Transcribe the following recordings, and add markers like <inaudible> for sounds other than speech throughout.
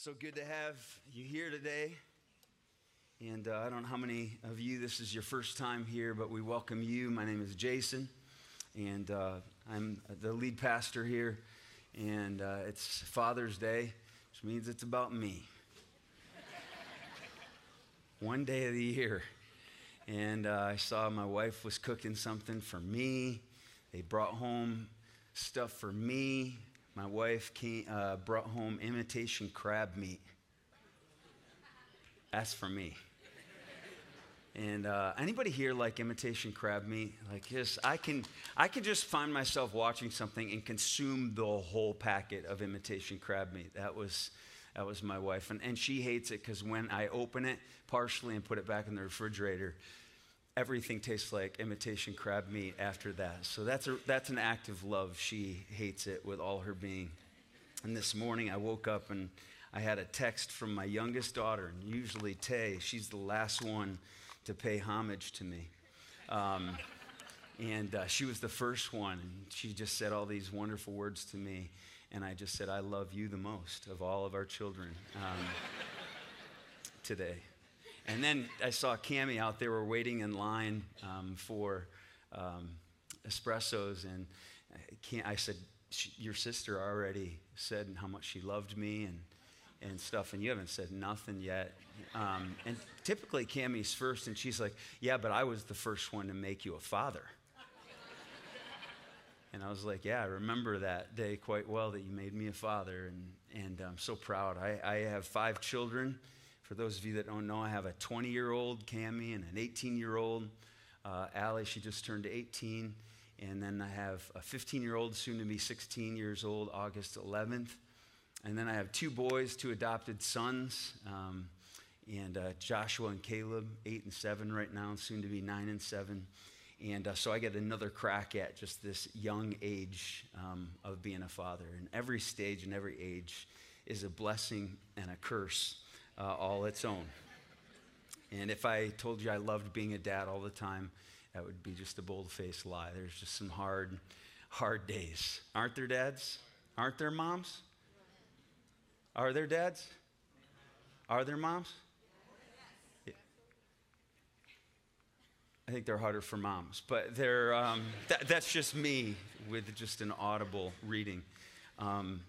So good to have you here today. And uh, I don't know how many of you, this is your first time here, but we welcome you. My name is Jason, and uh, I'm the lead pastor here. And uh, it's Father's Day, which means it's about me. <laughs> One day of the year. And uh, I saw my wife was cooking something for me. They brought home stuff for me my wife came, uh, brought home imitation crab meat. That's for me. And uh, anybody here like imitation crab meat? Like this, I can I can just find myself watching something and consume the whole packet of imitation crab meat. That was that was my wife, and, and she hates it because when I open it partially and put it back in the refrigerator, everything tastes like imitation crab meat after that. So that's, a, that's an act of love. She hates it with all her being. And this morning I woke up and I had a text from my youngest daughter, and usually Tay, she's the last one to pay homage to me. Um, and uh, she was the first one, and she just said all these wonderful words to me. And I just said, I love you the most of all of our children um, today. And then I saw Cami out there. We're waiting in line um, for um, espressos, and I said, "Your sister already said how much she loved me and and stuff, and you haven't said nothing yet." Um, and typically, Cami's first, and she's like, "Yeah, but I was the first one to make you a father." And I was like, yeah, I remember that day quite well that you made me a father, and, and I'm so proud. I, I have five children. For those of you that don't know, I have a 20 year old Cami and an 18 year old uh, Allie. She just turned 18. And then I have a 15 year old, soon to be 16 years old, August 11th. And then I have two boys, two adopted sons, um, and uh, Joshua and Caleb, eight and seven right now, soon to be nine and seven. And uh, so I get another crack at just this young age um, of being a father. And every stage and every age is a blessing and a curse uh, all its own. And if I told you I loved being a dad all the time, that would be just a bold faced lie. There's just some hard, hard days. Aren't there dads? Aren't there moms? Are there dads? Are there moms? I think they're harder for moms, but they're, um, that, that's just me with just an audible reading. Um,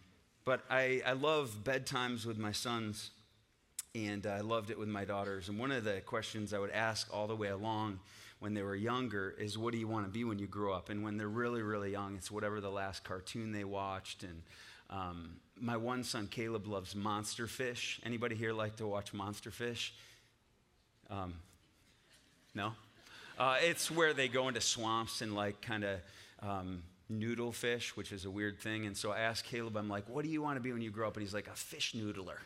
but I, I love bedtimes with my sons and I loved it with my daughters. And one of the questions I would ask all the way along when they were younger is, What do you want to be when you grow up? And when they're really, really young, it's whatever the last cartoon they watched. And um, my one son, Caleb, loves Monster Fish. Anybody here like to watch Monster Fish? Um, no? Uh, it's where they go into swamps and like kind of um, noodle fish, which is a weird thing. And so I asked Caleb, I'm like, what do you want to be when you grow up? And he's like, a fish noodler.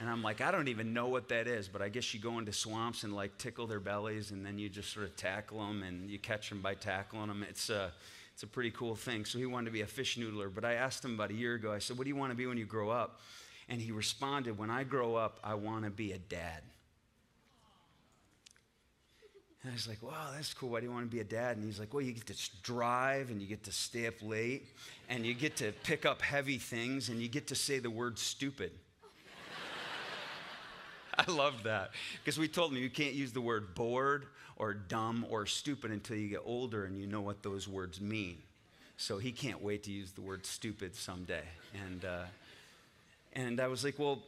And I'm like, I don't even know what that is, but I guess you go into swamps and like tickle their bellies and then you just sort of tackle them and you catch them by tackling them. It's a, it's a pretty cool thing. So he wanted to be a fish noodler. But I asked him about a year ago, I said, What do you want to be when you grow up? And he responded, When I grow up, I want to be a dad. And I was like, wow, that's cool. Why do you want to be a dad? And he's like, well, you get to drive and you get to stay up late and you get to pick up heavy things and you get to say the word stupid. <laughs> I love that. Because we told him you can't use the word bored or dumb or stupid until you get older and you know what those words mean. So he can't wait to use the word stupid someday. And, uh, and I was like, well,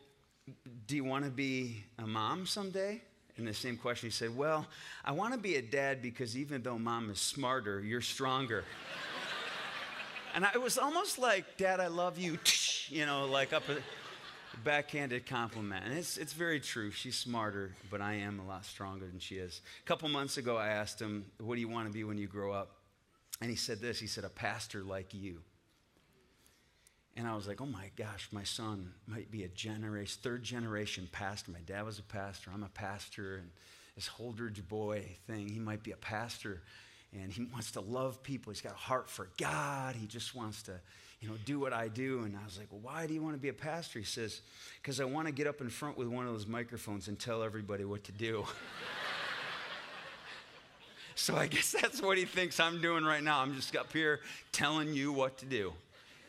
do you want to be a mom someday? And the same question, he said, well, I want to be a dad because even though mom is smarter, you're stronger. <laughs> and I, it was almost like, Dad, I love you, <laughs> you know, like up. A, backhanded compliment. And it's, it's very true. She's smarter, but I am a lot stronger than she is. A couple months ago, I asked him, What do you want to be when you grow up? And he said this He said, A pastor like you. And I was like, Oh my gosh, my son might be a generation, third generation pastor. My dad was a pastor, I'm a pastor, and this Holdridge boy thing, he might be a pastor. And he wants to love people. He's got a heart for God. He just wants to you know, do what I do. And I was like, well, why do you want to be a pastor? He says, because I want to get up in front with one of those microphones and tell everybody what to do. <laughs> so I guess that's what he thinks I'm doing right now. I'm just up here telling you what to do.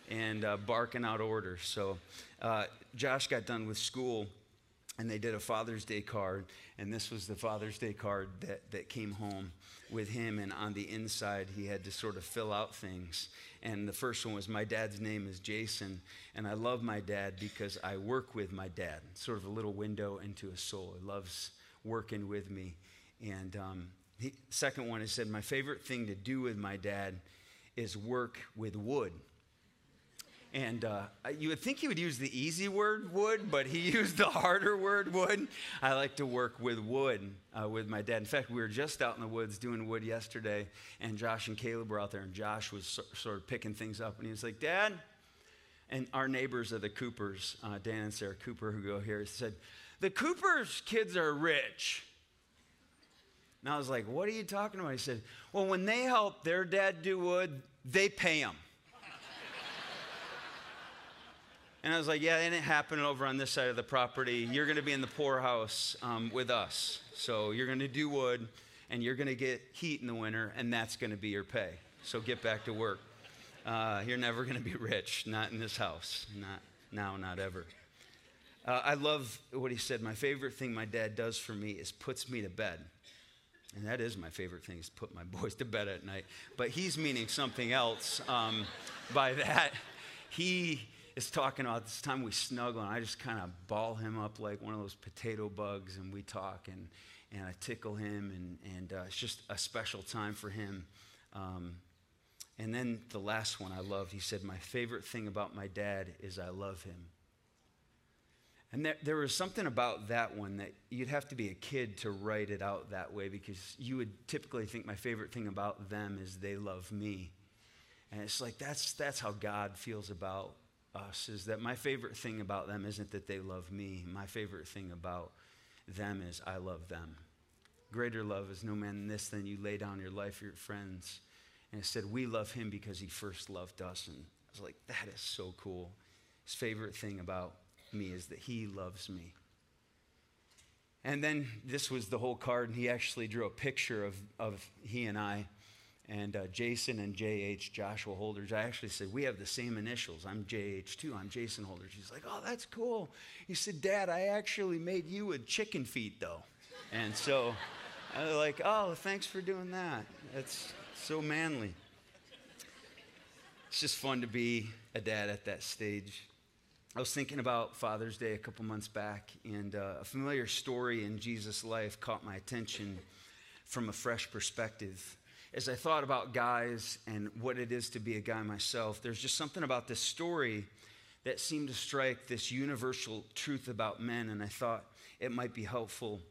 and uh, barking out orders. So uh, Josh got done with school and they did a Father's Day card, and this was the Father's Day card that, that came home with him. And on the inside, he had to sort of fill out things. And the first one was, My dad's name is Jason, and I love my dad because I work with my dad. Sort of a little window into his soul. He loves working with me. And um, second one, he said, My favorite thing to do with my dad is work with wood. And uh, you would think he would use the easy word wood, but he <laughs> used the harder word wood. I like to work with wood uh, with my dad. In fact, we were just out in the woods doing wood yesterday, and Josh and Caleb were out there, and Josh was so, sort of picking things up, and he was like, Dad, and our neighbors are the Coopers, uh, Dan and Sarah Cooper, who go here, said, The Coopers' kids are rich. And I was like, What are you talking about? He said, Well, when they help their dad do wood, they pay them. And I was like, yeah, and it happened over on this side of the property. You're going to be in the poorhouse um, with us. So you're going to do wood and you're going to get heat in the winter, and that's going to be your pay. So get back to work. Uh, you're never going to be rich, not in this house. Not now, not ever. Uh, I love what he said. My favorite thing my dad does for me is puts me to bed. And that is my favorite thing is put my <laughs> boys to bed at night. But he's meaning something else um, by that. He is talking about this time we snuggle, and I just kind of ball him up like one of those potato bugs, and we talk, and, and I tickle him, and, and uh, it's just a special time for him. Um, and then the last one I loved, he said, My favorite thing about my dad is I love him. And there, there was something about that one that you'd have to be a kid to write it out that way because you would typically think my favorite thing about them is they love me. And it's like that's, that's how God feels about us is that my favorite thing about them isn't that they love me. My favorite thing about them is I love them. Greater love is no man than this than you lay down your life for your friends. And it said, We love him because he first loved us. And I was like, That is so cool. His favorite thing about me is that he loves me. And then this was the whole card, and he actually drew a picture of, of he and I and uh, Jason and JH, Joshua Holders. I actually said, We have the same initials. I'm JH too. I'm Jason Holders. He's like, Oh, that's cool. He said, Dad, I actually made you a chicken feet, though. And so <laughs> I was like, Oh, thanks for doing that. That's so manly. It's just fun to be a dad at that stage. I was thinking about Father's Day a couple months back, and uh, a familiar story in Jesus' life caught my attention from a fresh perspective as I thought about guys and what it is to be a guy myself, there's just something about this story that seemed to strike this universal truth about men, and I thought it might be helpful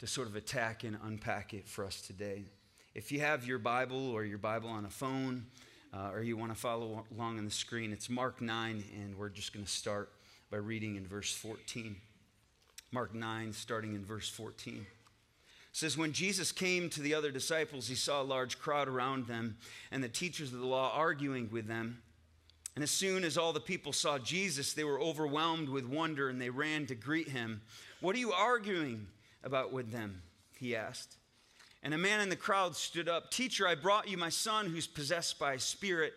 to sort of attack and unpack it for us today. If you have your Bible or your Bible on a phone, uh, or you want to follow along on the screen, it's Mark 9, and we're just going to start by reading in verse 14. Mark 9, starting in verse 14 says when Jesus came to the other disciples, he saw a large crowd around them and the teachers of the law arguing with them. And as soon as all the people saw Jesus, they were overwhelmed with wonder and they ran to greet him. What are you arguing about with them? He asked. And a man in the crowd stood up Teacher, I brought you my son who's possessed by a spirit,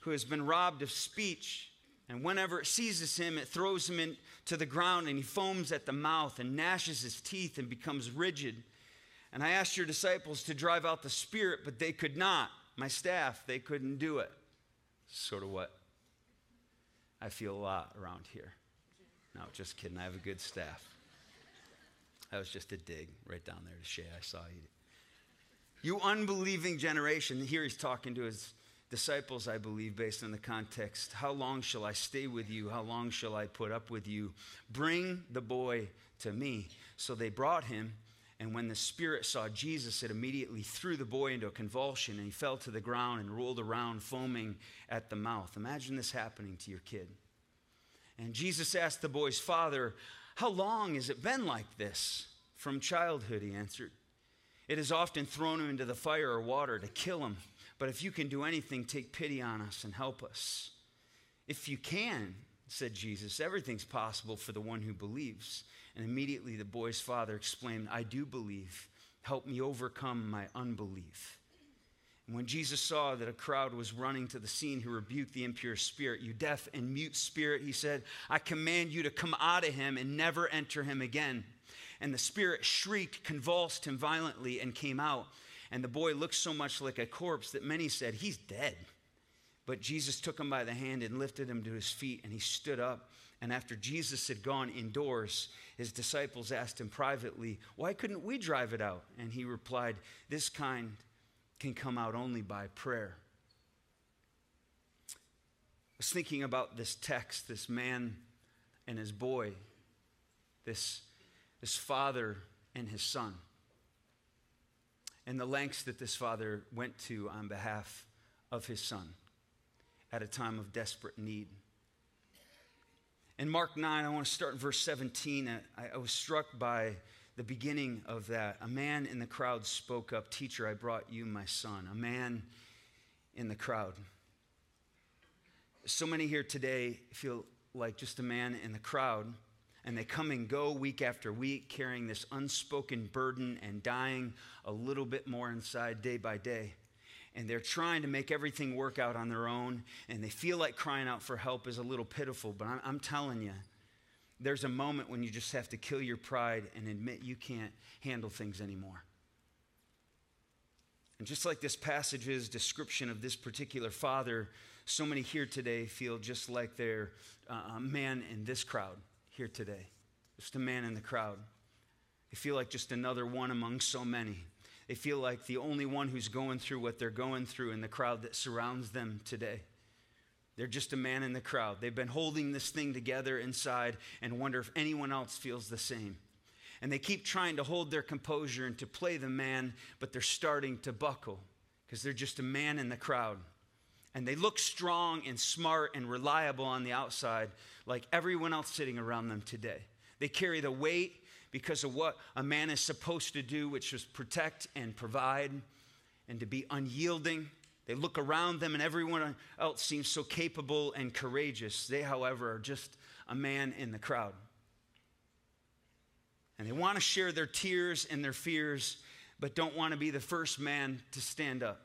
who has been robbed of speech. And whenever it seizes him, it throws him into the ground and he foams at the mouth and gnashes his teeth and becomes rigid. And I asked your disciples to drive out the spirit, but they could not. My staff, they couldn't do it. Sort of what I feel a lot around here. No, just kidding. I have a good staff. That was just a dig right down there to Shay. I saw you. You unbelieving generation. Here he's talking to his disciples, I believe, based on the context. How long shall I stay with you? How long shall I put up with you? Bring the boy to me. So they brought him. And when the spirit saw Jesus, it immediately threw the boy into a convulsion and he fell to the ground and rolled around, foaming at the mouth. Imagine this happening to your kid. And Jesus asked the boy's father, How long has it been like this? From childhood, he answered. It has often thrown him into the fire or water to kill him. But if you can do anything, take pity on us and help us. If you can, said Jesus, everything's possible for the one who believes. And immediately the boy's father exclaimed, I do believe. Help me overcome my unbelief. And when Jesus saw that a crowd was running to the scene, he rebuked the impure spirit. You deaf and mute spirit, he said, I command you to come out of him and never enter him again. And the spirit shrieked, convulsed him violently, and came out. And the boy looked so much like a corpse that many said, He's dead. But Jesus took him by the hand and lifted him to his feet, and he stood up. And after Jesus had gone indoors, his disciples asked him privately, Why couldn't we drive it out? And he replied, This kind can come out only by prayer. I was thinking about this text, this man and his boy, this, this father and his son, and the lengths that this father went to on behalf of his son at a time of desperate need. In Mark 9, I want to start in verse 17. I, I was struck by the beginning of that. A man in the crowd spoke up, Teacher, I brought you my son. A man in the crowd. So many here today feel like just a man in the crowd, and they come and go week after week carrying this unspoken burden and dying a little bit more inside day by day and they're trying to make everything work out on their own, and they feel like crying out for help is a little pitiful. But I'm, I'm telling you, there's a moment when you just have to kill your pride and admit you can't handle things anymore. And just like this passage's description of this particular father, so many here today feel just like they're uh, a man in this crowd here today, just a man in the crowd. They feel like just another one among so many. They feel like the only one who's going through what they're going through in the crowd that surrounds them today. They're just a man in the crowd. They've been holding this thing together inside and wonder if anyone else feels the same. And they keep trying to hold their composure and to play the man, but they're starting to buckle because they're just a man in the crowd. And they look strong and smart and reliable on the outside, like everyone else sitting around them today. They carry the weight because of what a man is supposed to do, which is protect and provide and to be unyielding. They look around them, and everyone else seems so capable and courageous. They, however, are just a man in the crowd. And they want to share their tears and their fears, but don't want to be the first man to stand up.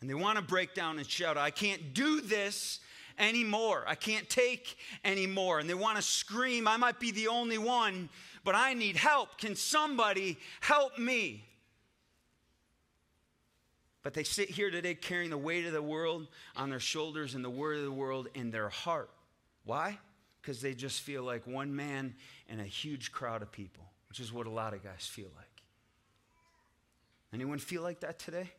And they want to break down and shout, I can't do this anymore. I can't take anymore. And they want to scream, I might be the only one, but I need help. Can somebody help me? But they sit here today carrying the weight of the world on their shoulders and the word of the world in their heart. Why? Because they just feel like one man and a huge crowd of people, which is what a lot of guys feel like. Anyone feel like that today?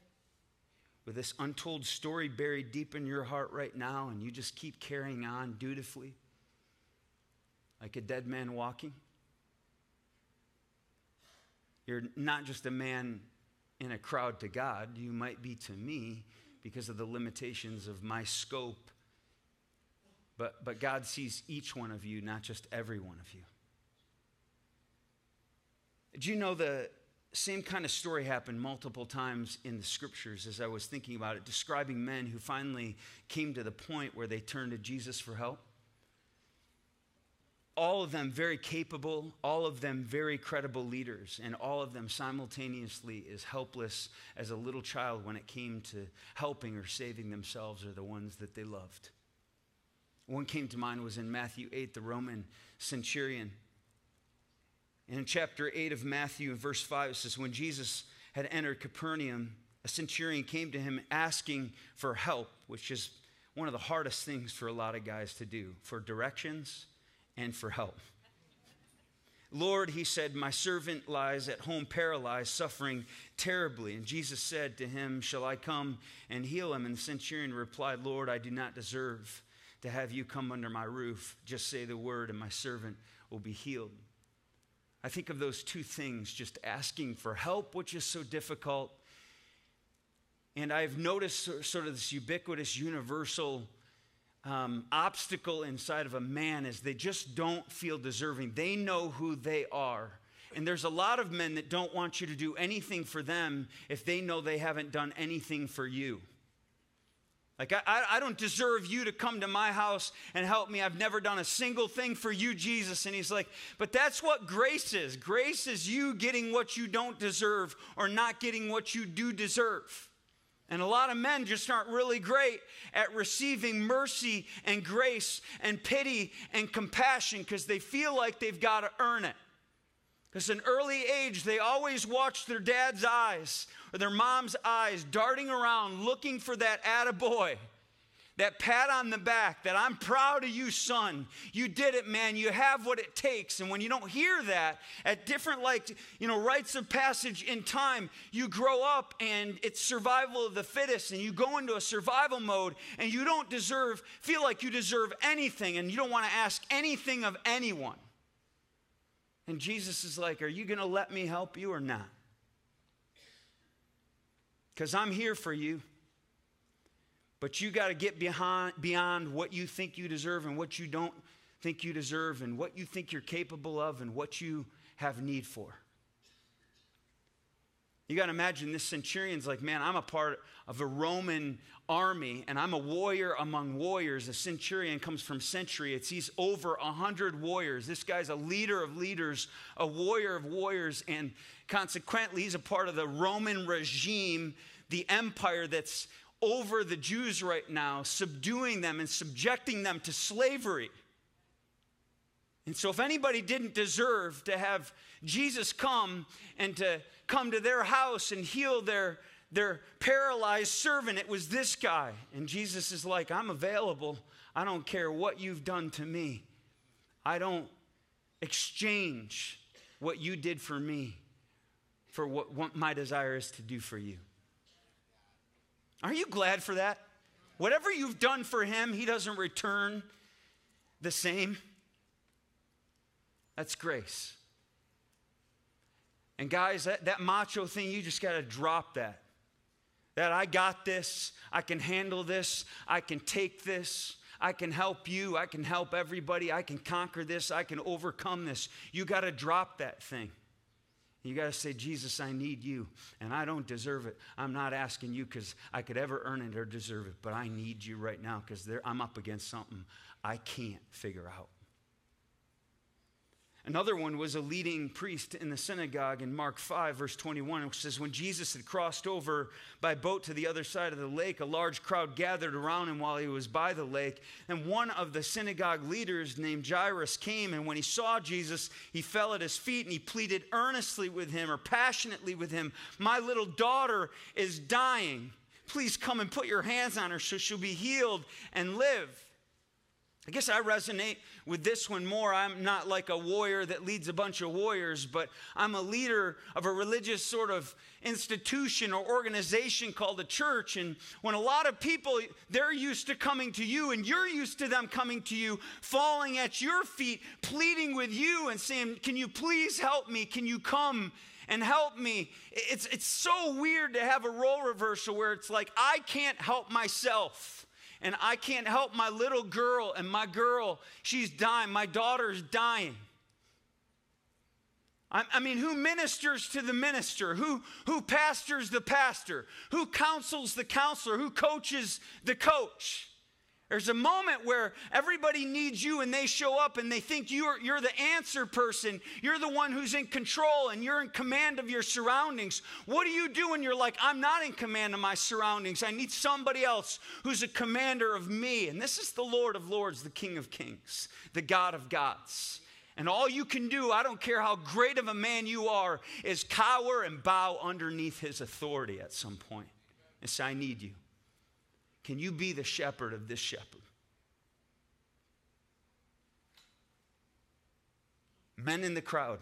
With this untold story buried deep in your heart right now, and you just keep carrying on dutifully like a dead man walking? You're not just a man in a crowd to God, you might be to me because of the limitations of my scope. But, but God sees each one of you, not just every one of you. Do you know the same kind of story happened multiple times in the scriptures as I was thinking about it, describing men who finally came to the point where they turned to Jesus for help? All of them very capable, all of them very credible leaders, and all of them simultaneously as helpless as a little child when it came to helping or saving themselves or the ones that they loved. One came to mind was in Matthew 8, the Roman centurion. in chapter 8 of Matthew, verse 5, it says, When Jesus had entered Capernaum, a centurion came to him asking for help, which is one of the hardest things for a lot of guys to do, for directions and for help. Lord, he said, My servant lies at home paralyzed, suffering terribly. And Jesus said to him, Shall I come and heal him? And the centurion replied, Lord, I do not deserve to have you come under my roof. Just say the word, and my servant will be healed. I think of those two things just asking for help, which is so difficult. And I've noticed sort of this ubiquitous, universal um, obstacle inside of a man is they just don't feel deserving. They know who they are. And there's a lot of men that don't want you to do anything for them if they know they haven't done anything for you. Like, I, I don't deserve you to come to my house and help me. I've never done a single thing for you, Jesus. And he's like, but that's what grace is. Grace is you getting what you don't deserve or not getting what you do deserve. And a lot of men just aren't really great at receiving mercy and grace and pity and compassion because they feel like they've got to earn it. Because an early age, they always watch their dad's eyes or their mom's eyes darting around looking for that attaboy that pat on the back that I'm proud of you, son. You did it, man. You have what it takes. And when you don't hear that at different, like, you know, rites of passage in time, you grow up and it's survival of the fittest and you go into a survival mode and you don't deserve, feel like you deserve anything and you don't want to ask anything of anyone. And Jesus is like, Are you going to let me help you or not? Because I'm here for you. But you got to get behind, beyond what you think you deserve and what you don't think you deserve and what you think you're capable of and what you have need for. You got to imagine this centurion's like, man, I'm a part of a Roman army and I'm a warrior among warriors. A centurion comes from century. It's he's over a hundred warriors. This guy's a leader of leaders, a warrior of warriors, and consequently, he's a part of the Roman regime, the empire that's over the Jews right now, subduing them and subjecting them to slavery. And so, if anybody didn't deserve to have Jesus come and to come to their house and heal their, their paralyzed servant, it was this guy. And Jesus is like, I'm available. I don't care what you've done to me. I don't exchange what you did for me for what, what my desire is to do for you. Are you glad for that? Whatever you've done for him, he doesn't return the same. That's grace. And guys, that, that macho thing, you just got to drop that. That I got this, I can handle this, I can take this, I can help you, I can help everybody, I can conquer this, I can overcome this. You got to drop that thing. You got to say, Jesus, I need you, and I don't deserve it. I'm not asking you because I could ever earn it or deserve it, but I need you right now because I'm up against something I can't figure out. Another one was a leading priest in the synagogue in Mark 5, verse 21, which says, When Jesus had crossed over by boat to the other side of the lake, a large crowd gathered around him while he was by the lake. And one of the synagogue leaders named Jairus came, and when he saw Jesus, he fell at his feet and he pleaded earnestly with him or passionately with him, My little daughter is dying. Please come and put your hands on her so she'll be healed and live. I guess I resonate with this one more. I'm not like a warrior that leads a bunch of warriors, but I'm a leader of a religious sort of institution or organization called a church. And when a lot of people, they're used to coming to you and you're used to them coming to you, falling at your feet, pleading with you and saying, Can you please help me? Can you come? and help me. It's, it's so weird to have a role reversal where it's like, I can't help myself and I can't help my little girl, and my girl, she's dying. My daughter's dying. I, mean, who ministers to the minister? Who, who pastors the pastor? Who counsels the counselor? Who coaches the coach? There's a moment where everybody needs you and they show up and they think you're, you're the answer person. You're the one who's in control and you're in command of your surroundings. What do you do when you're like, I'm not in command of my surroundings? I need somebody else who's a commander of me. And this is the Lord of Lords, the King of Kings, the God of gods. And all you can do, I don't care how great of a man you are, is cower and bow underneath his authority at some point and say, I need you. Can you be the shepherd of this shepherd? Men in the crowd.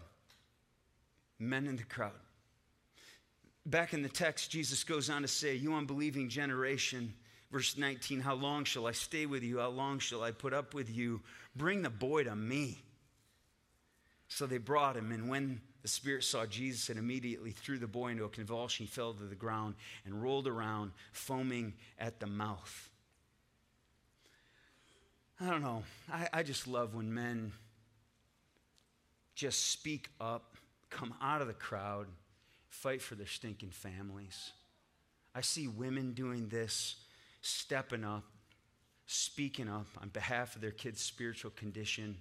Men in the crowd. Back in the text, Jesus goes on to say, You unbelieving generation, verse 19, how long shall I stay with you? How long shall I put up with you? Bring the boy to me. So they brought him, and when the spirit saw Jesus and immediately threw the boy into a convulsion. He fell to the ground and rolled around, foaming at the mouth. I don't know. I, I just love when men just speak up, come out of the crowd, fight for their stinking families. I see women doing this, stepping up, speaking up on behalf of their kids' spiritual condition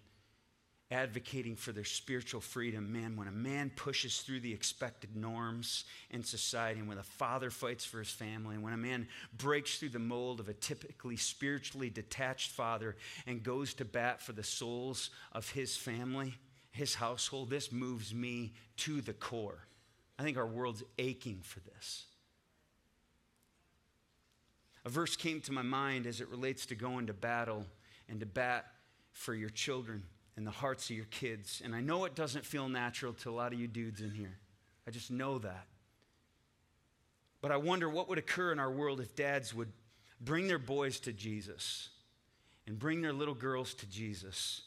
advocating for their spiritual freedom. Man, when a man pushes through the expected norms in society, and when a father fights for his family, and when a man breaks through the mold of a typically spiritually detached father and goes to bat for the souls of his family, his household, this moves me to the core. I think our world's aching for this. A verse came to my mind as it relates to going to battle and to bat for your children and the hearts of your kids. And I know it doesn't feel natural to a lot of you dudes in here. I just know that. But I wonder what would occur in our world if dads would bring their boys to Jesus and bring their little girls to Jesus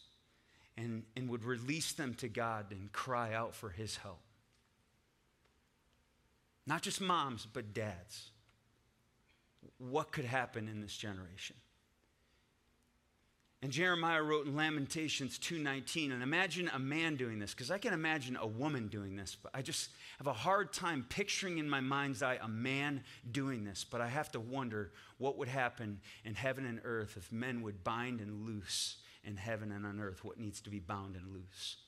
and, and would release them to God and cry out for his help. Not just moms, but dads. What could happen in this generation? And Jeremiah wrote in Lamentations 2:19, and imagine a man doing this, because I can imagine a woman doing this, but I just have a hard time picturing in my mind's eye a man doing this. But I have to wonder what would happen in heaven and earth if men would bind and loose in heaven and on earth what needs to be bound and loose.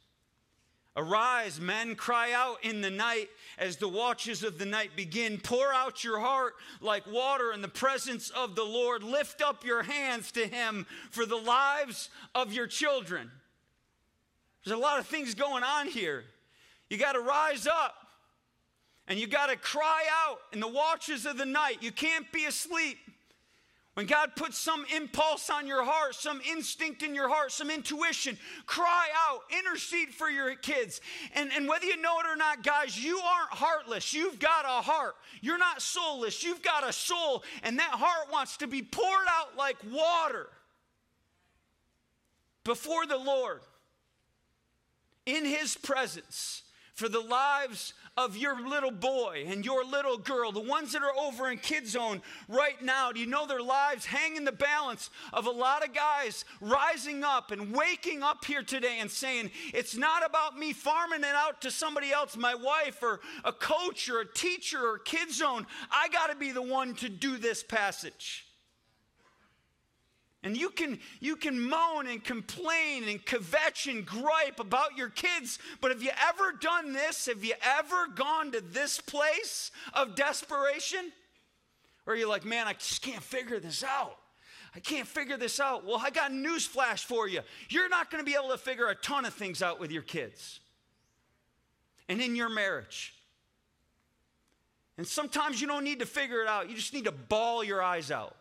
Arise, men, cry out in the night as the watches of the night begin. Pour out your heart like water in the presence of the Lord. Lift up your hands to Him for the lives of your children. There's a lot of things going on here. You got to rise up and you got to cry out in the watches of the night. You can't be asleep. When God puts some impulse on your heart, some instinct in your heart, some intuition, cry out, intercede for your kids. And, and whether you know it or not, guys, you aren't heartless. You've got a heart. You're not soulless. You've got a soul, and that heart wants to be poured out like water before the Lord in His presence for the lives of your little boy and your little girl, the ones that are over in Kid Zone right now, do you know their lives hang in the balance of a lot of guys rising up and waking up here today and saying, It's not about me farming it out to somebody else, my wife or a coach or a teacher or Kid Zone. I got to be the one to do this passage. And you can, you can moan and complain and kvetch and gripe about your kids, but have you ever done this? Have you ever gone to this place of desperation? Or are you like, man, I just can't figure this out? I can't figure this out. Well, I got news flash for you. You're not going to be able to figure a ton of things out with your kids and in your marriage. And sometimes you don't need to figure it out, you just need to bawl your eyes out.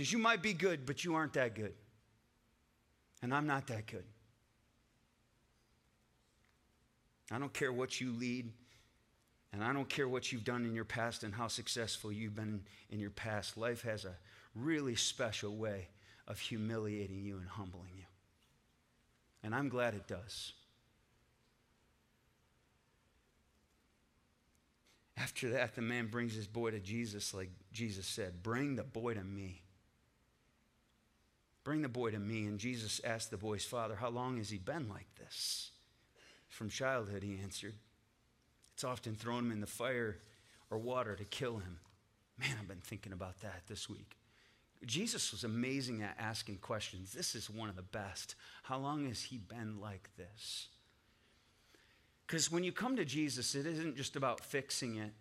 Because you might be good, but you aren't that good. And I'm not that good. I don't care what you lead, and I don't care what you've done in your past and how successful you've been in your past. Life has a really special way of humiliating you and humbling you. And I'm glad it does. After that, the man brings his boy to Jesus, like Jesus said, Bring the boy to me. Bring the boy to me. And Jesus asked the boy's father, How long has he been like this? From childhood, he answered. It's often thrown him in the fire or water to kill him. Man, I've been thinking about that this week. Jesus was amazing at asking questions. This is one of the best. How long has he been like this? Because when you come to Jesus, it isn't just about fixing it,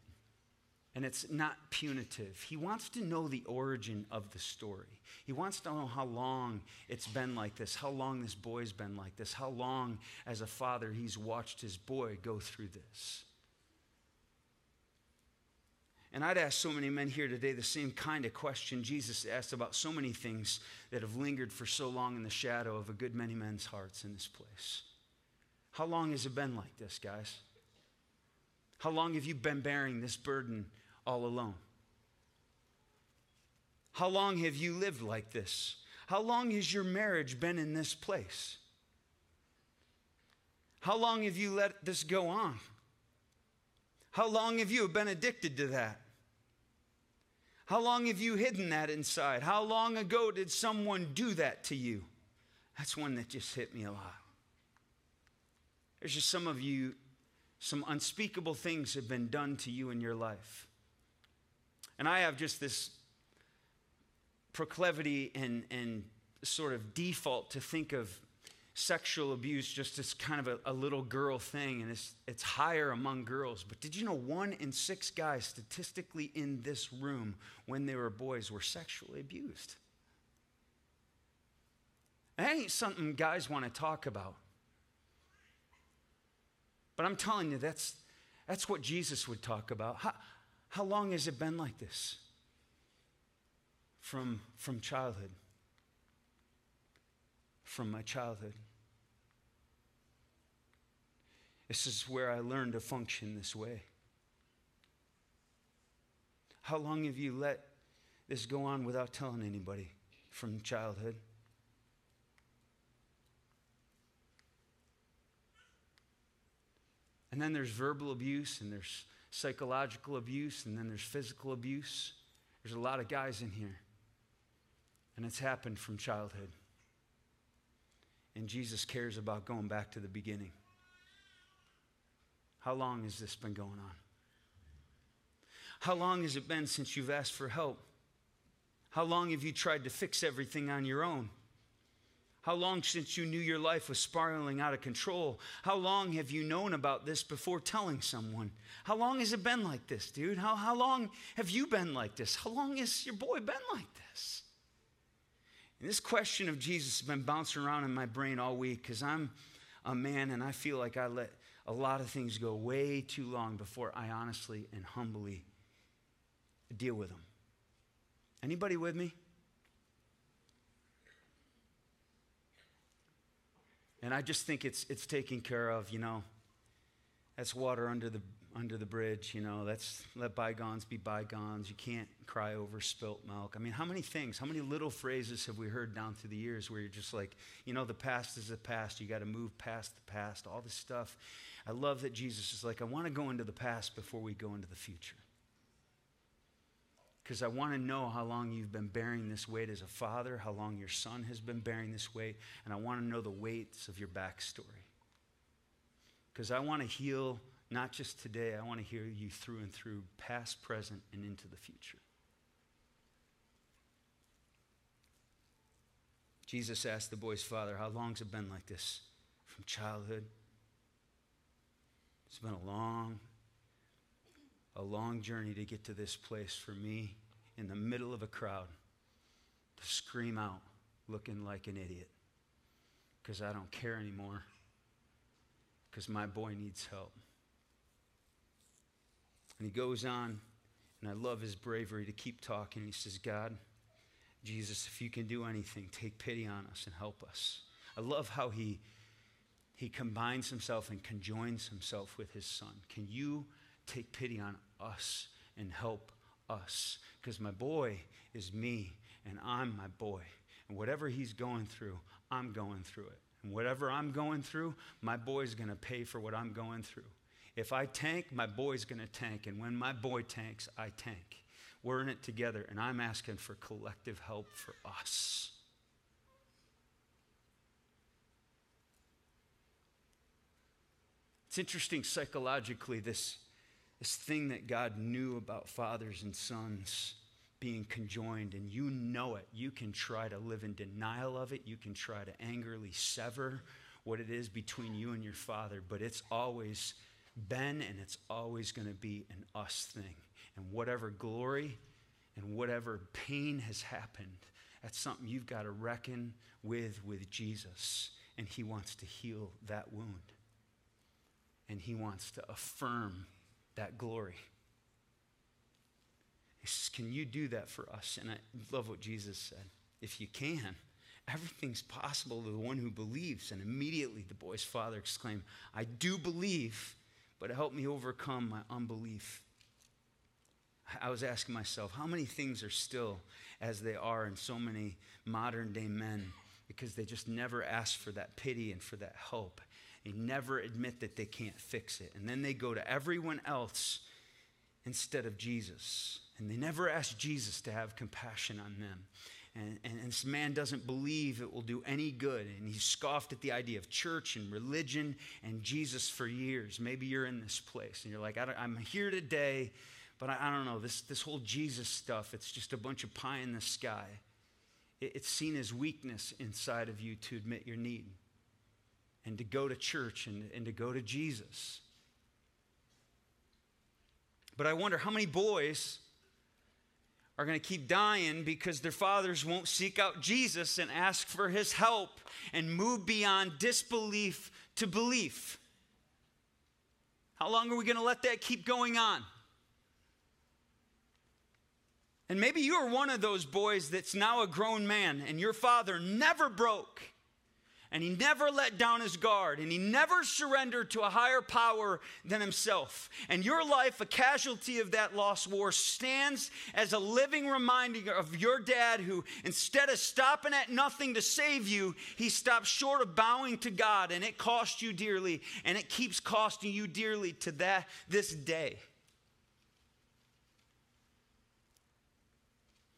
and it's not punitive. He wants to know the origin of the story. He wants to know how long it's been like this, how long this boy's been like this, how long, as a father, he's watched his boy go through this. And I'd ask so many men here today the same kind of question Jesus asked about so many things that have lingered for so long in the shadow of a good many men's hearts in this place. How long has it been like this, guys? How long have you been bearing this burden all alone? How long have you lived like this? How long has your marriage been in this place? How long have you let this go on? How long have you been addicted to that? How long have you hidden that inside? How long ago did someone do that to you? That's one that just hit me a lot. There's just some of you, some unspeakable things have been done to you in your life. And I have just this proclivity and, and sort of default to think of sexual abuse just as kind of a, a, little girl thing, and it's, it's higher among girls. But did you know one in six guys statistically in this room, when they were boys, were sexually abused? That ain't something guys want to talk about. But I'm telling you, that's, that's what Jesus would talk about. How, how long has it been like this? From, from childhood. From my childhood. This is where I learned to function this way. How long have you let this go on without telling anybody from childhood? And then there's verbal abuse, and there's psychological abuse, and then there's physical abuse. There's a lot of guys in here. And it's happened from childhood. And Jesus cares about going back to the beginning. How long has this been going on? How long has it been since you've asked for help? How long have you tried to fix everything on your own? How long since you knew your life was spiraling out of control? How long have you known about this before telling someone? How long has it been like this, dude? How, how long have you been like this? How long has your boy been like this? And this question of Jesus has been bouncing around in my brain all week because I'm a man and I feel like I let a lot of things go way too long before I honestly and humbly deal with them. Anybody with me? And I just think it's, it's taken care of, you know. That's water under the, under the bridge, you know. That's let bygones be bygones. You can't cry over spilt milk. I mean, how many things, how many little phrases have we heard down through the years where you're just like, you know, the past is the past. You got to move past the past, all this stuff. I love that Jesus is like, I want to go into the past before we go into the future because I want to know how long you've been bearing this weight as a father, how long your son has been bearing this weight, and I want to know the weights of your backstory. Because I want to heal not just today, I want to heal you through and through, past, present, and into the future. Jesus asked the boy's father, How long's it been like this? From childhood. It's been a long, a long journey to get to this place for me in the middle of a crowd to scream out looking like an idiot because I don't care anymore because my boy needs help. And he goes on, and I love his bravery to keep talking. He says, God, Jesus, if you can do anything, take pity on us and help us. I love how he, he combines himself and conjoins himself with his son. Can you take pity on us and help us? Because my boy is me, and I'm my boy. And whatever he's going through, I'm going through it. And whatever I'm going through, my boy's going to pay for what I'm going through. If I tank, my boy's going to tank. And when my boy tanks, I tank. We're in it together, and I'm asking for collective help for us. It's interesting psychologically, this this thing that God knew about fathers and sons being conjoined, and you know it. You can try to live in denial of it. You can try to angrily sever what it is between you and your father, but it's always been and it's always going to be an us thing. And whatever glory and whatever pain has happened, that's something you've got to reckon with with Jesus. And he wants to heal that wound. And he wants to affirm that glory. He says, Can you do that for us? And I love what Jesus said. If you can, everything's possible to the one who believes. And immediately the boy's father exclaimed, I do believe, but help me overcome my unbelief. I was asking myself, how many things are still as they are in so many modern day men because they just never ask for that pity and for that help they never admit that they can't fix it. And then they go to everyone else instead of Jesus. And they never ask Jesus to have compassion on them. And, and, and, this man doesn't believe it will do any good. And he scoffed at the idea of church and religion and Jesus for years. Maybe you're in this place and you're like, I am here today, but I, I don't know. This, this whole Jesus stuff, it's just a bunch of pie in the sky. it's seen as weakness inside of you to admit your need and to go to church and, and to go to Jesus. But I wonder how many boys are going to keep dying because their fathers won't seek out Jesus and ask for his help and move beyond disbelief to belief. How long are we going to let that keep going on? And maybe you are one of those boys that's now a grown man and your father never broke and he never let down his guard and he never surrendered to a higher power than himself. And your life, a casualty of that lost war, stands as a living reminder of your dad who, instead of stopping at nothing to save you, he stopped short of bowing to God and it cost you dearly and it keeps costing you dearly to that this day.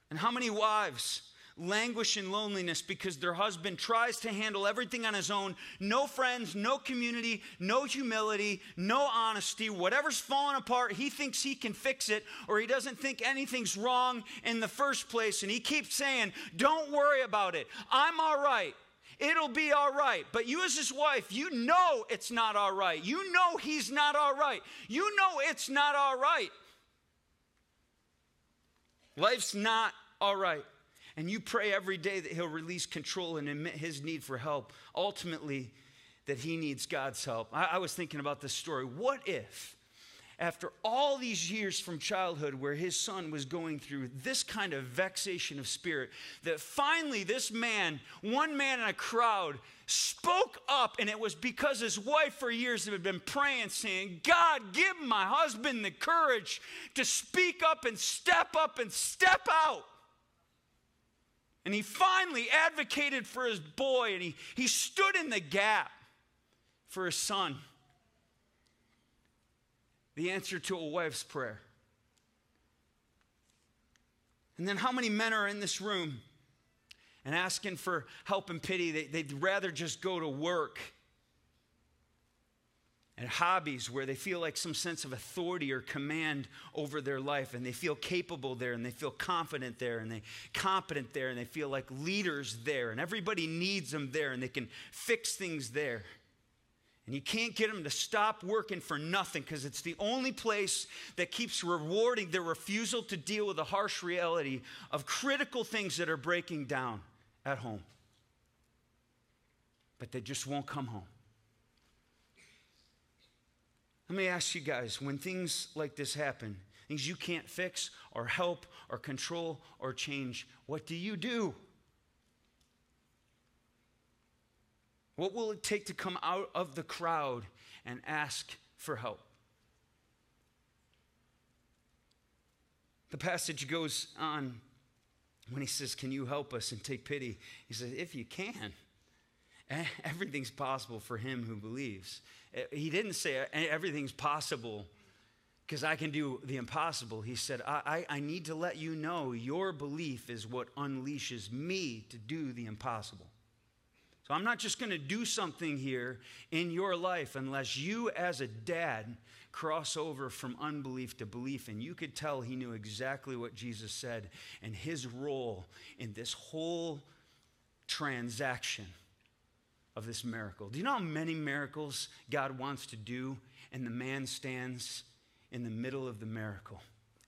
And how many wives languish in loneliness because their husband tries to handle everything on his own? No friends, no community, no humility, no honesty. Whatever's falling apart, he thinks he can fix it, or he doesn't think anything's wrong in the first place. And he keeps saying, Don't worry about it. I'm all right. It'll be all right. But you, as his wife, you know it's not all right. You know he's not all right. You know it's not all right. Life's not all right. And you pray every day that he'll release control and admit his need for help. Ultimately, that he needs God's help. I, I was thinking about this story. What if, after all these years from childhood where his son was going through this kind of vexation of spirit, that finally this man, one man in a crowd, spoke up, and it was because his wife for years had been praying, saying, God, give my husband the courage to speak up and step up and step out. And he finally advocated for his boy and he, he stood in the gap for his son. The answer to a wife's prayer. And then, how many men are in this room and asking for help and pity? They, they'd rather just go to work and hobbies where they feel like some sense of authority or command over their life and they feel capable there and they feel confident there and they competent there and they feel like leaders there and everybody needs them there and they can fix things there. And you can't get them to stop working for nothing because it's the only place that keeps rewarding their refusal to deal with the harsh reality of critical things that are breaking down at home. But they just won't come home let me ask you guys when things like this happen, things you can't fix or help or control or change, what do you do? What will it take to come out of the crowd and ask for help? The passage goes on when he says, Can you help us and take pity? He says, If you can. <laughs> Everything's possible for him who believes. Eh, he didn't say everything's possible because I can do the impossible. He said, I, I, I, need to let you know your belief is what unleashes me to do the impossible. So I'm not just going to do something here in your life unless you, as a dad, cross over from unbelief to belief. And you could tell he knew exactly what Jesus said and his role in this whole transaction of this miracle. Do you know how many miracles God wants to do? And the man stands in the middle of the miracle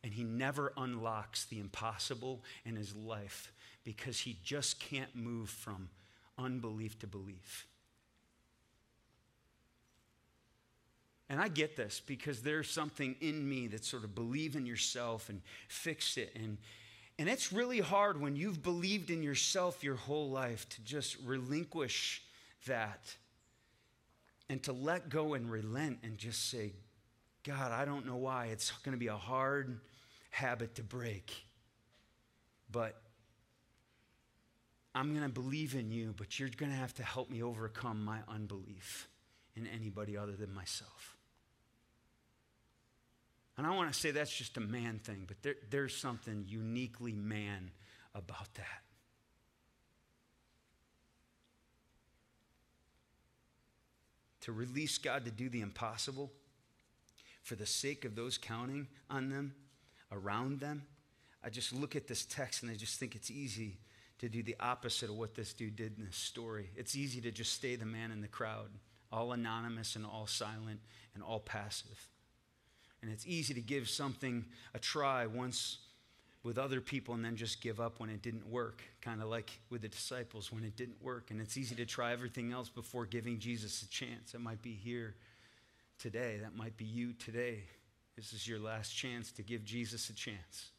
and he never unlocks the impossible in his life because he just can't move from unbelief to belief. And I get this because there's something in me that sort of believe in yourself and fix it. And, and it's really hard when you've believed in yourself your whole life to just relinquish that and to let go and relent and just say, God, I don't know why. It's going to be a hard habit to break. But I'm going to believe in you, but you're going to have to help me overcome my unbelief in anybody other than myself. And I want to say that's just a man thing, but there, there's something uniquely man about that. To release God to do the impossible for the sake of those counting on them, around them. I just look at this text and I just think it's easy to do the opposite of what this dude did in this story. It's easy to just stay the man in the crowd, all anonymous and all silent and all passive. And it's easy to give something a try once with other people and then just give up when it didn't work, kind of like with the disciples when it didn't work. And it's easy to try everything else before giving Jesus a chance. It might be here today, that might be you today. This is your last chance to give Jesus a chance.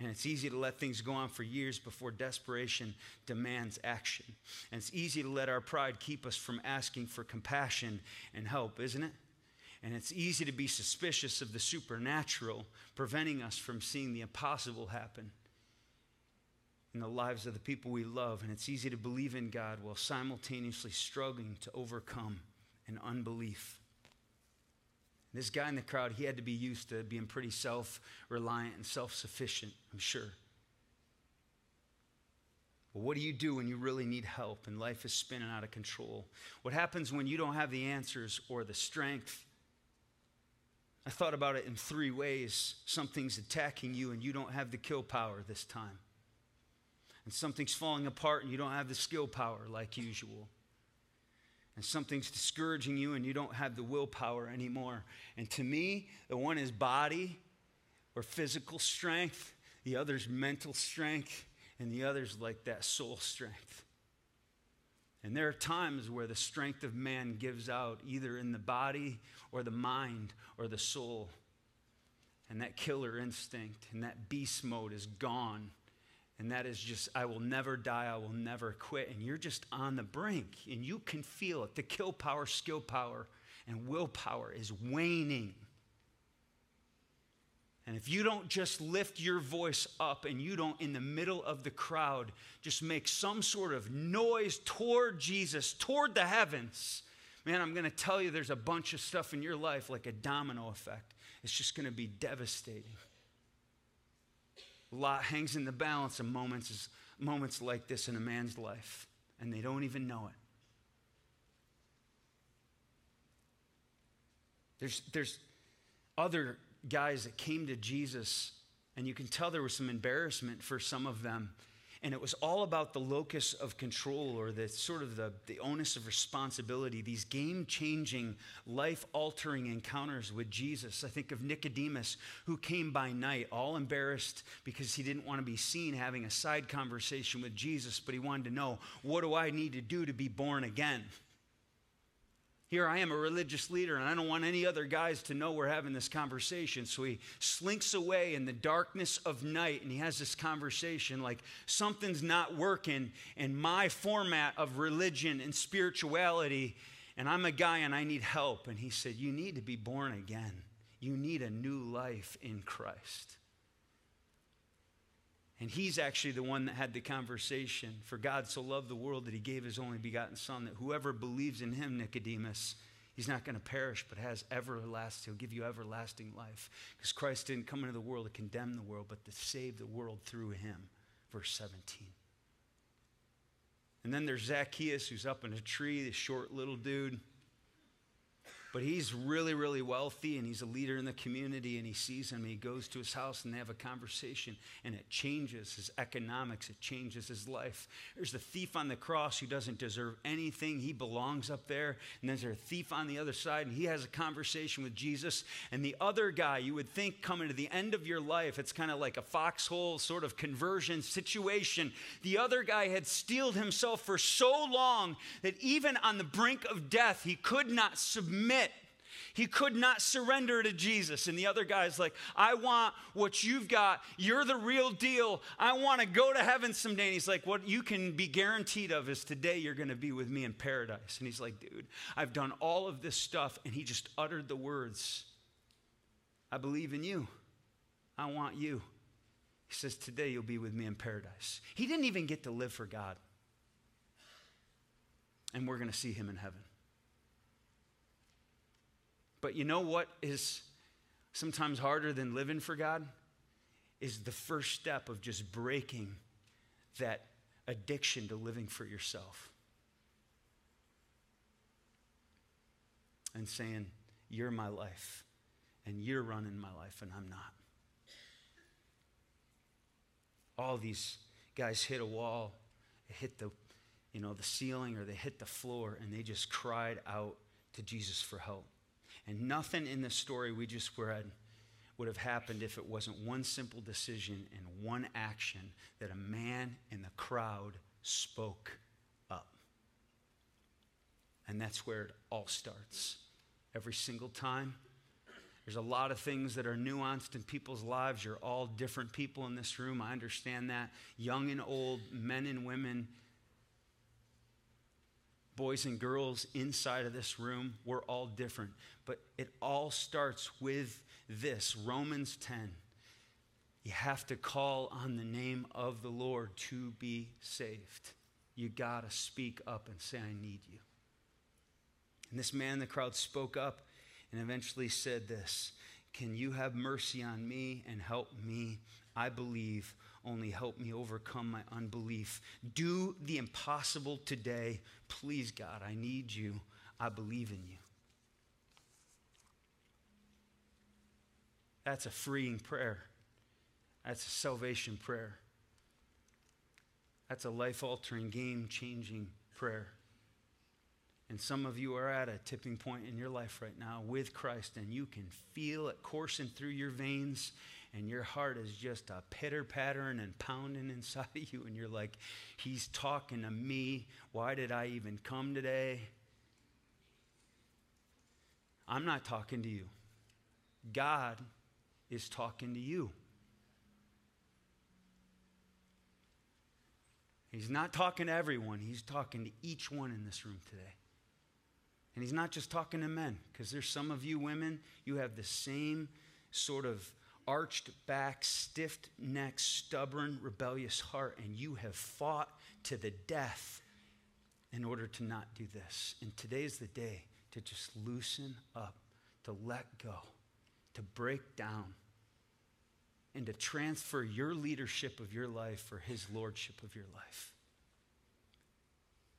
And it's easy to let things go on for years before desperation demands action. And it's easy to let our pride keep us from asking for compassion and help, isn't it? And it's easy to be suspicious of the supernatural, preventing us from seeing the impossible happen in the lives of the people we love. And it's easy to believe in God while simultaneously struggling to overcome an unbelief. This guy in the crowd, he had to be used to being pretty self reliant and self sufficient, I'm sure. But what do you do when you really need help and life is spinning out of control? What happens when you don't have the answers or the strength I thought about it in three ways. Something's attacking you and you don't have the kill power this time. And something's falling apart and you don't have the skill power like usual. And something's discouraging you and you don't have the willpower anymore. And to me, the one is body or physical strength, the other's mental strength, and the other's like that soul strength. And there are times where the strength of man gives out, either in the body or the mind or the soul. And that killer instinct and that beast mode is gone. And that is just, I will never die, I will never quit. And you're just on the brink, and you can feel it. The kill power, skill power, and willpower is waning. And if you don't just lift your voice up and you don't, in the middle of the crowd, just make some sort of noise toward Jesus, toward the heavens, man, I'm going to tell you there's a bunch of stuff in your life like a domino effect. It's just going to be devastating. A lot hangs in the balance of moments, moments like this in a man's life, and they don't even know it. There's, there's other guys that came to Jesus, and you can tell there was some embarrassment for some of them. And it was all about the locus of control or the sort of the, the onus of responsibility, these game changing, life altering encounters with Jesus. I think of Nicodemus, who came by night, all embarrassed because he didn't want to be seen having a side conversation with Jesus, but he wanted to know, what do I need to do to be born again? Here I am, a religious leader, and I don't want any other guys to know we're having this conversation. So he slinks away in the darkness of night and he has this conversation like something's not working in my format of religion and spirituality, and I'm a guy and I need help. And he said, You need to be born again, you need a new life in Christ. And he's actually the one that had the conversation. For God so loved the world that he gave his only begotten Son, that whoever believes in him, Nicodemus, he's not going to perish, but has everlasting, he'll give you everlasting life. Because Christ didn't come into the world to condemn the world, but to save the world through him. Verse 17. And then there's Zacchaeus, who's up in a tree, this short little dude. But he's really, really wealthy and he's a leader in the community and he sees him. He goes to his house and they have a conversation and it changes his economics, it changes his life. There's the thief on the cross who doesn't deserve anything. He belongs up there. And then there's a thief on the other side and he has a conversation with Jesus. And the other guy, you would think coming to the end of your life, it's kind of like a foxhole sort of conversion situation. The other guy had steeled himself for so long that even on the brink of death, he could not submit he could not surrender to Jesus. And the other guy's like, I want what you've got. You're the real deal. I want to go to heaven someday. And he's like, What you can be guaranteed of is today you're going to be with me in paradise. And he's like, Dude, I've done all of this stuff. And he just uttered the words, I believe in you. I want you. He says, Today you'll be with me in paradise. He didn't even get to live for God. And we're going to see him in heaven. But you know what is sometimes harder than living for God? Is the first step of just breaking that addiction to living for yourself. And saying, You're my life, and you're running my life, and I'm not. All these guys hit a wall hit the, you know, the ceiling or they hit the floor and they just cried out to Jesus for help. And nothing in the story we just read would have happened if it wasn't one simple decision and one action that a man in the crowd spoke up. And that's where it all starts. Every single time. There's a lot of things that are nuanced in people's lives. You're all different people in this room. I understand that. Young and old, men and women, boys and girls inside of this room, we're all different. But it all starts with this Romans 10. You have to call on the name of the Lord to be saved. You got to speak up and say, I need you. And this man in the crowd spoke up and eventually said this Can you have mercy on me and help me? I believe. Only help me overcome my unbelief. Do the impossible today. Please, God, I need you. I believe in you. That's a freeing prayer. That's a salvation prayer. That's a life altering, game changing prayer. And some of you are at a tipping point in your life right now with Christ, and you can feel it coursing through your veins, and your heart is just a pitter pattering and pounding <laughs> inside of you, and you're like, He's talking to me. Why did I even come today? I'm not talking to you. God is talking to you. He's not talking to everyone, He's talking to each one in this room today. And He's not just talking to men, because there's some of you women, you have the same sort of arched back, stiff neck, stubborn, rebellious heart, and you have fought to the death in order to not do this. And today's the day to just loosen up, to let go, to break down, and to transfer your leadership of your life for His lordship of your life.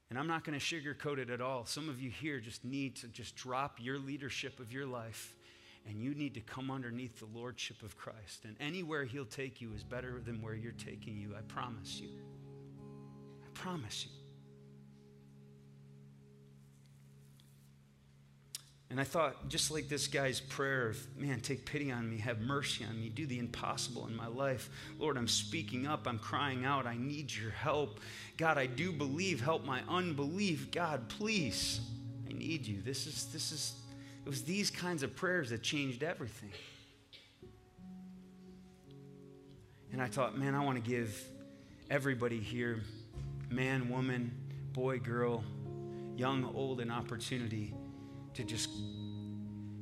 And I'm not going to sugarcoat it at all. Some of you here just need to just drop your leadership of your life and you need to come underneath the lordship of Christ. And anywhere He'll take you is better than where you're taking you. I promise you. I promise you. And I thought, just like this guy's prayer of, man, take pity on me, have mercy on me, do the impossible in my life. Lord, I'm speaking up, I'm crying out, I need your help. God, I do believe, help my unbelief. God, please, I need you. This is, this is, it was these kinds of prayers that changed everything. And I thought, man, I want to give everybody here, man, woman, boy, girl, young, old, an opportunity to just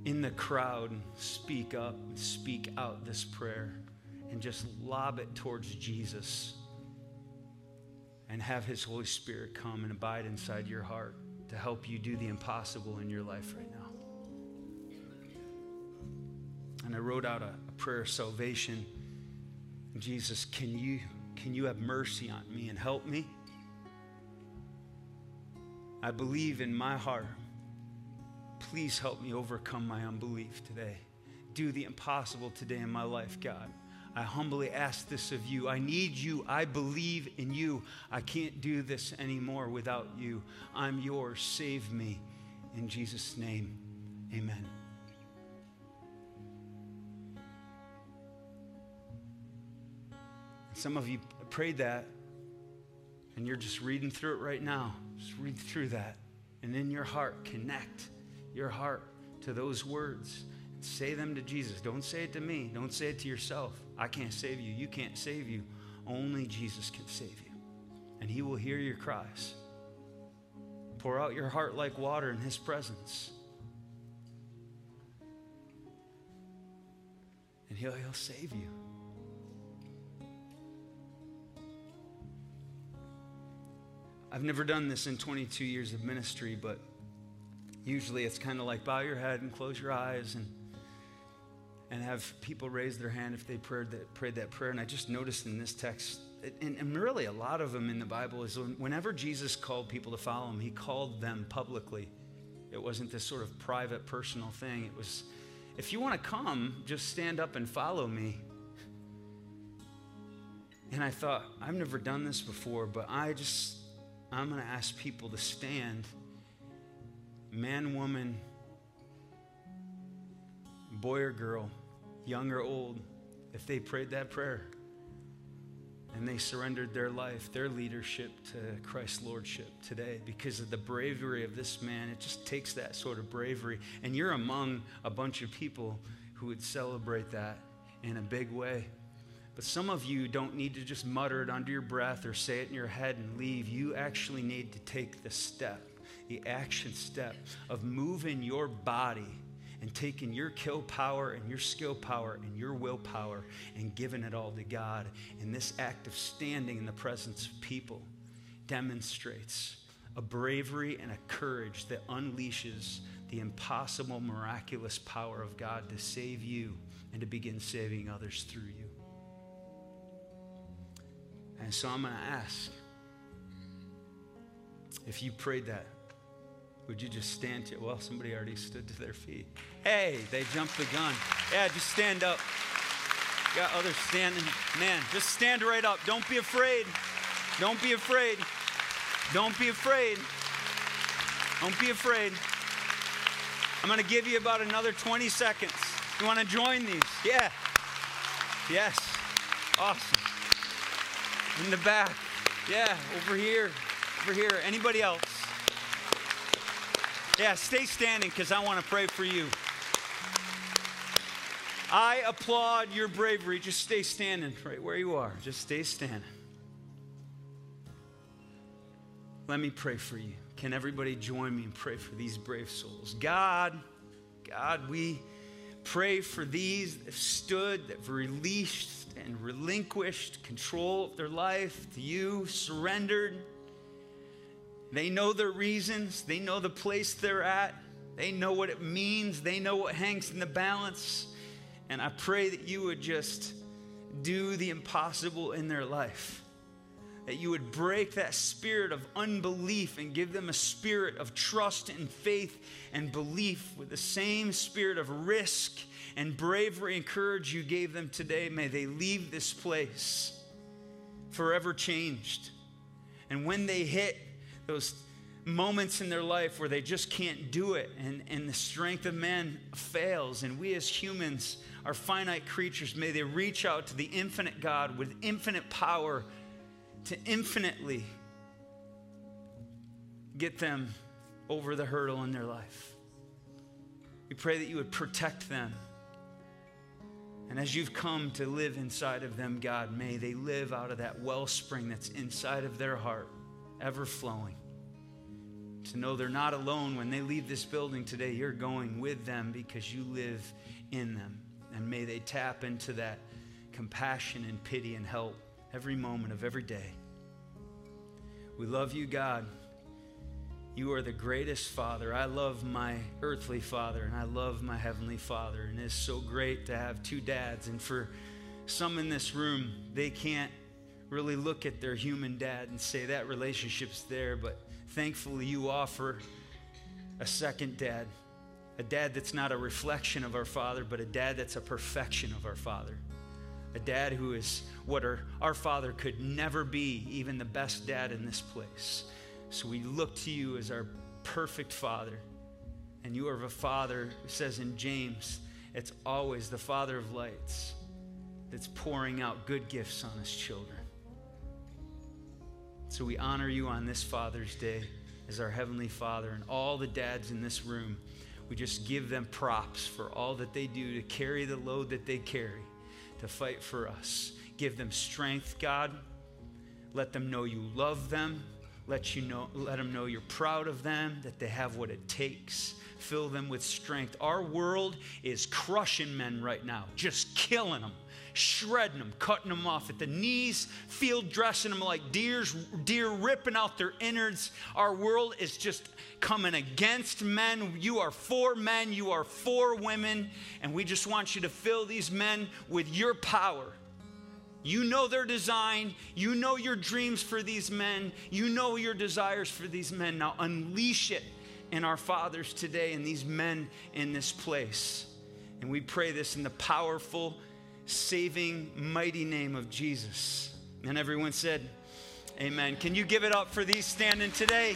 in the crowd speak up, speak out this prayer, and just lob it towards Jesus and have His Holy Spirit come and abide inside your heart to help you do the impossible in your life right now. And I wrote out a, a prayer of salvation. Jesus, can you, can you have mercy on me and help me? I believe in my heart Please help me overcome my unbelief today. Do the impossible today in my life, God. I humbly ask this of you. I need you. I believe in you. I can't do this anymore without you. I'm yours. Save me. In Jesus' name, amen. Some of you prayed that, and you're just reading through it right now. Just read through that. And in your heart, connect your heart to those words. Say them to Jesus. Don't say it to me. Don't say it to yourself. I can't save you. You can't save you. Only Jesus can save you. And He will hear your cries. Pour out your heart like water in His presence. And He'll, he'll save you. I've never done this in 22 years of ministry, but usually it's kind of like bow your head and close your eyes and and have people raise their hand if they prayed that, prayed that prayer. And I just noticed in this text, and, and really a lot of them in the Bible, is whenever Jesus called people to follow him, he called them publicly. It wasn't this sort of private, personal thing. It was, if you want to come, just stand up and follow me. And I thought, I've never done this before, but I just I'm going to ask people to stand, man, woman, boy or girl, young or old, if they prayed that prayer and they surrendered their life, their leadership to Christ's lordship today because of the bravery of this man. It just takes that sort of bravery. And you're among a bunch of people who would celebrate that in a big way. But some of you don't need to just mutter it under your breath or say it in your head and leave. You actually need to take the step, the action step of moving your body and taking your kill power and your skill power and your willpower and giving it all to God. And this act of standing in the presence of people demonstrates a bravery and a courage that unleashes the impossible, miraculous power of God to save you and to begin saving others through you. And so I'm going to ask if you prayed that would you just stand to well somebody already stood to their feet. Hey they jumped the gun. Yeah just stand up. Got others standing. Man just stand right up. Don't be afraid. Don't be afraid. Don't be afraid. Don't be afraid. I'm going to give you about another 20 seconds. You want to join these? Yeah. Yes. Awesome. In the back. Yeah over here. Over here. Anybody else yeah, stay standing because I want to pray for you. I applaud your bravery. Just stay standing right where you are. Just stay standing. Let me pray for you. Can everybody join me and pray for these brave souls? God, God, we pray for these that have stood, that have released and relinquished control of their life to you, surrendered. They know their reasons, they know the place they're at, they know what it means, they know what hangs in the balance. And I pray that you would just do the impossible in their life. That you would break that spirit of unbelief and give them a spirit of trust and faith and belief with the same spirit of risk and bravery and courage you gave them today. May they leave this place forever changed. And when they hit those moments in their life where they just can't do it and, and the strength of man fails. And we as humans are finite creatures. May they reach out to the infinite God with infinite power to infinitely get them over the hurdle in their life. We pray that you would protect them. And as you've come to live inside of them, God, may they live out of that wellspring that's inside of their heart ever flowing. To know they're not alone when they leave this building today, you're going with them because you live in them. And may they tap into that compassion and pity and help every moment of every day. We love you, God. You are the greatest Father. I love my earthly Father and I love my heavenly Father. And it's so great to have two dads. And for some in this room, they can't really look at their human dad and say that relationship's there, but thankfully you offer a second dad, a dad that's not a reflection of our father, but a dad that's a perfection of our father. A dad who is what our, our father could never be, even the best dad in this place. So we look to you as our perfect father. And you are a father who says in James, it's always the father of lights that's pouring out good gifts on his children. So we honor you on this Father's Day as our Heavenly Father and all the dads in this room. We just give them props for all that they do to carry the load that they carry, to fight for us. Give them strength, God. Let them know you love them. Let, you know, let them know you're proud of them, that they have what it takes. Fill them with strength. Our world is crushing men right now, just killing them shredding them, cutting them off at the knees, field dressing them like deers, deer ripping out their innards. Our world is just coming against men. You are for men, you are for women, and we just want you to fill these men with your power. You know their design. You know your dreams for these men. You know your desires for these men. Now unleash it in our fathers today and these men in this place. And we pray this in the powerful saving, mighty name of Jesus. And everyone said, Amen. Can you give it up for these standing today?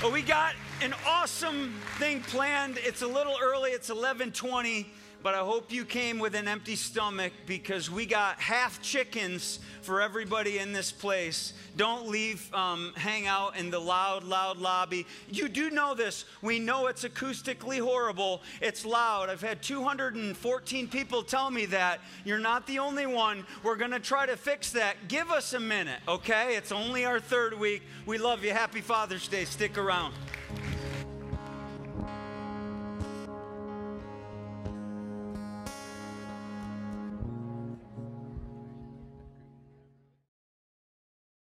Well, we got an awesome thing planned. It's a little early. It's 11:20 but I hope you came with an empty stomach because we got half chickens for everybody in this place. Don't leave, um, hang out in the loud, loud lobby. You do know this. We know it's acoustically horrible. It's loud. I've had 214 people tell me that. You're not the only one. We're going to try to fix that. Give us a minute, okay? It's only our third week. We love you. Happy Father's Day. Stick around.